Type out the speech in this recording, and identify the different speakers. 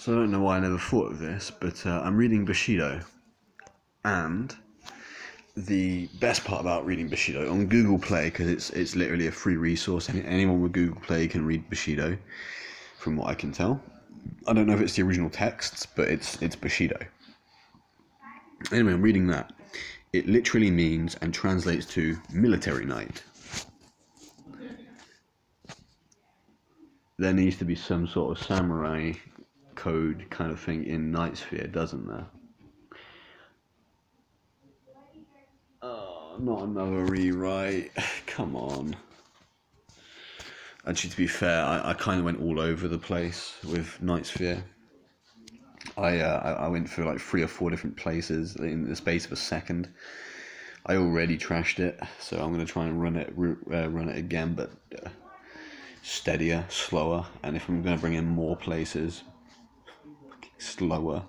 Speaker 1: So I don't know why I never thought of this, but uh, I'm reading Bushido, and the best part about reading Bushido on Google Play because it's it's literally a free resource. Any, anyone with Google Play can read Bushido, from what I can tell. I don't know if it's the original texts, but it's it's Bushido. Anyway, I'm reading that. It literally means and translates to military knight. There needs to be some sort of samurai code kind of thing in Night Sphere, doesn't there? Oh, not another rewrite. Come on. Actually, to be fair, I, I kind of went all over the place with Night Sphere. I, uh, I went through like three or four different places in the space of a second. I already trashed it, so I'm gonna try and run it uh, run it again, but uh, steadier, slower, and if I'm gonna bring in more places, slower.